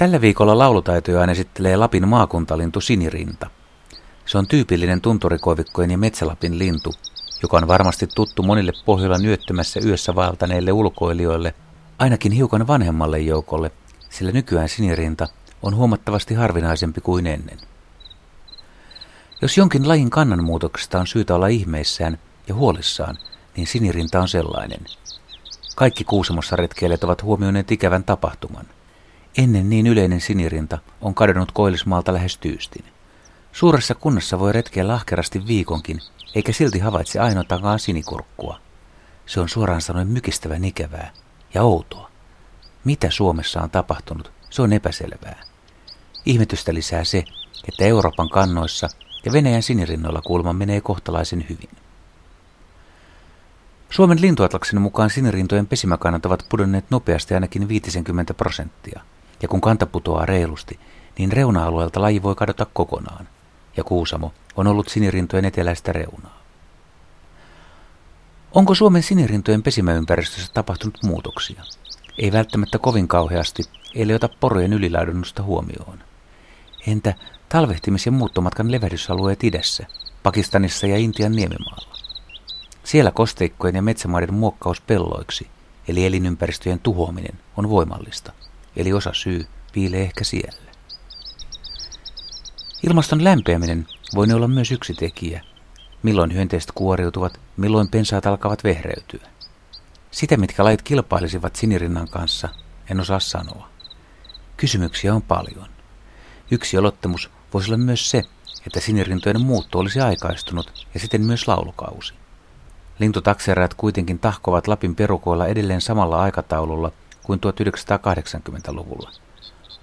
Tällä viikolla laulutaitojaan esittelee Lapin maakuntalintu sinirinta. Se on tyypillinen tunturikoivikkojen ja metsälapin lintu, joka on varmasti tuttu monille pohjoilla nyöttymässä yössä vaeltaneille ulkoilijoille, ainakin hiukan vanhemmalle joukolle, sillä nykyään sinirinta on huomattavasti harvinaisempi kuin ennen. Jos jonkin lajin kannanmuutoksesta on syytä olla ihmeissään ja huolissaan, niin sinirinta on sellainen. Kaikki Kuusamossa retkeilijät ovat huomioineet ikävän tapahtuman. Ennen niin yleinen sinirinta on kadonnut Koillismaalta lähes tyystin. Suuressa kunnassa voi retkeä ahkerasti viikonkin, eikä silti havaitse ainoatakaan sinikurkkua. Se on suoraan sanoen mykistävän ikävää ja outoa. Mitä Suomessa on tapahtunut, se on epäselvää. Ihmetystä lisää se, että Euroopan kannoissa ja Venäjän sinirinnoilla kuulemma menee kohtalaisen hyvin. Suomen lintuatlaksen mukaan sinirintojen pesimäkannat ovat pudonneet nopeasti ainakin 50 prosenttia, ja kun kanta putoaa reilusti, niin reuna-alueelta laji voi kadota kokonaan, ja Kuusamo on ollut sinirintojen eteläistä reunaa. Onko Suomen sinirintojen pesimäympäristössä tapahtunut muutoksia? Ei välttämättä kovin kauheasti, ellei ota porojen ylilaidunnusta huomioon. Entä talvehtimis- ja muuttomatkan levähdysalueet idässä, Pakistanissa ja Intian niemimaalla? Siellä kosteikkojen ja metsämaiden muokkaus pelloiksi, eli elinympäristöjen tuhoaminen, on voimallista, eli osa syy piilee ehkä siellä. Ilmaston lämpeäminen voi olla myös yksi tekijä, milloin hyönteiset kuoriutuvat, milloin pensaat alkavat vehreytyä. Sitä, mitkä lait kilpailisivat sinirinnan kanssa, en osaa sanoa. Kysymyksiä on paljon. Yksi olottamus voisi olla myös se, että sinirintojen muutto olisi aikaistunut ja siten myös laulukausi. Lintutakseeräät kuitenkin tahkovat Lapin perukoilla edelleen samalla aikataululla kuin 1980-luvulla.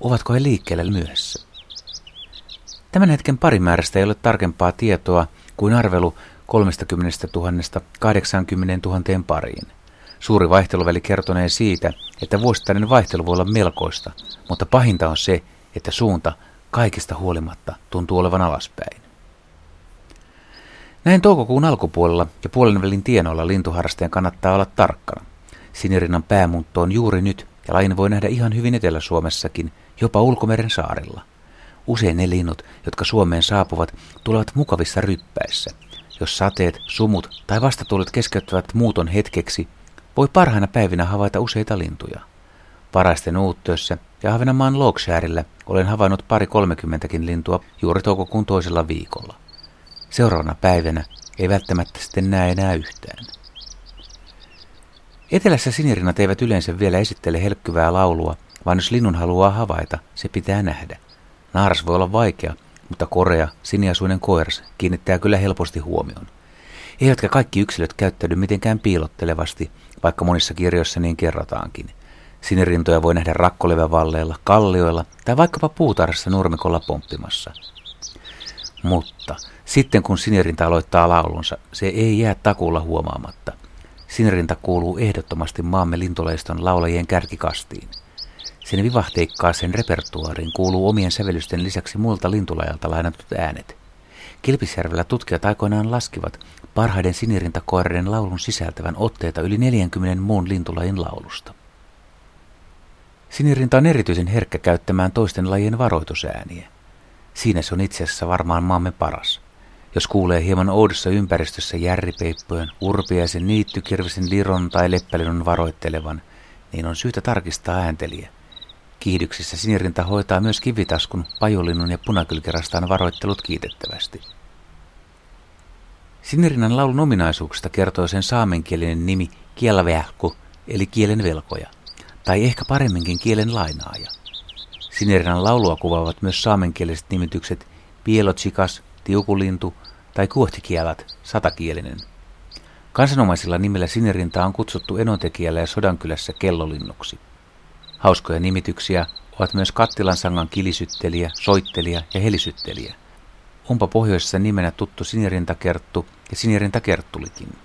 Ovatko he liikkeelle myöhässä? Tämän hetken parimäärästä ei ole tarkempaa tietoa kuin arvelu 30 000 80 000 pariin. Suuri vaihteluväli kertonee siitä, että vuosittainen vaihtelu voi olla melkoista, mutta pahinta on se, että suunta kaikista huolimatta tuntuu olevan alaspäin. Näin toukokuun alkupuolella ja puolenvälin tienoilla lintuharrastajan kannattaa olla tarkkana. Sinirinnan päämuutto on juuri nyt ja lain voi nähdä ihan hyvin Etelä-Suomessakin, jopa ulkomeren saarilla. Usein ne linnut, jotka Suomeen saapuvat, tulevat mukavissa ryppäissä. Jos sateet, sumut tai vastatuulet keskeyttävät muuton hetkeksi, voi parhaina päivinä havaita useita lintuja. Paraisten uuttössä ja Ahvenanmaan Logsharella olen havainnut pari kolmekymmentäkin lintua juuri toukokuun toisella viikolla. Seuraavana päivänä ei välttämättä sitten näe enää yhtään. Etelässä sinirinnat eivät yleensä vielä esittele helkkyvää laulua, vaan jos linnun haluaa havaita, se pitää nähdä. Naaras voi olla vaikea, mutta korea, siniasuinen koiras kiinnittää kyllä helposti huomioon. Eivätkä kaikki yksilöt käyttäydy mitenkään piilottelevasti, vaikka monissa kirjoissa niin kerrotaankin. Sinirintoja voi nähdä rakkolevävalleilla, kallioilla tai vaikkapa puutarhassa nurmikolla pomppimassa. Mutta sitten kun sinirinta aloittaa laulunsa, se ei jää takulla huomaamatta. Sinirinta kuuluu ehdottomasti maamme lintuleiston laulajien kärkikastiin. Sen vivahteikkaaseen repertuaariin kuuluu omien sävellysten lisäksi muilta lintulajalta lainatut äänet. Kilpisjärvellä tutkijat aikoinaan laskivat parhaiden sinirintakoirien laulun sisältävän otteita yli 40 muun lintulajin laulusta. Sinirinta on erityisen herkkä käyttämään toisten lajien varoitusääniä. Siinä se on itse asiassa varmaan maamme paras. Jos kuulee hieman oudossa ympäristössä järripeippojen, urpiaisen, niittykirvisen, liron tai leppälinnun varoittelevan, niin on syytä tarkistaa ääntelijä. Kiihdyksissä sinirinta hoitaa myös kivitaskun, pajulinnun ja punakylkirastaan varoittelut kiitettävästi. Sinirinnan laulun ominaisuuksista kertoo sen saamenkielinen nimi kielvähku, eli kielen velkoja, tai ehkä paremminkin kielen lainaaja. Sinirinnan laulua kuvaavat myös saamenkieliset nimitykset pielotsikas, tiukulintu tai kuohtikielat, satakielinen. Kansanomaisilla nimillä sinirintaa on kutsuttu enontekijällä ja sodankylässä kellolinnuksi. Hauskoja nimityksiä ovat myös Kattilan sangan kilisyttelijä, soittelija ja helisyttelijä. Onpa pohjoisessa nimenä tuttu sinirintakerttu ja sinirintakerttulikin.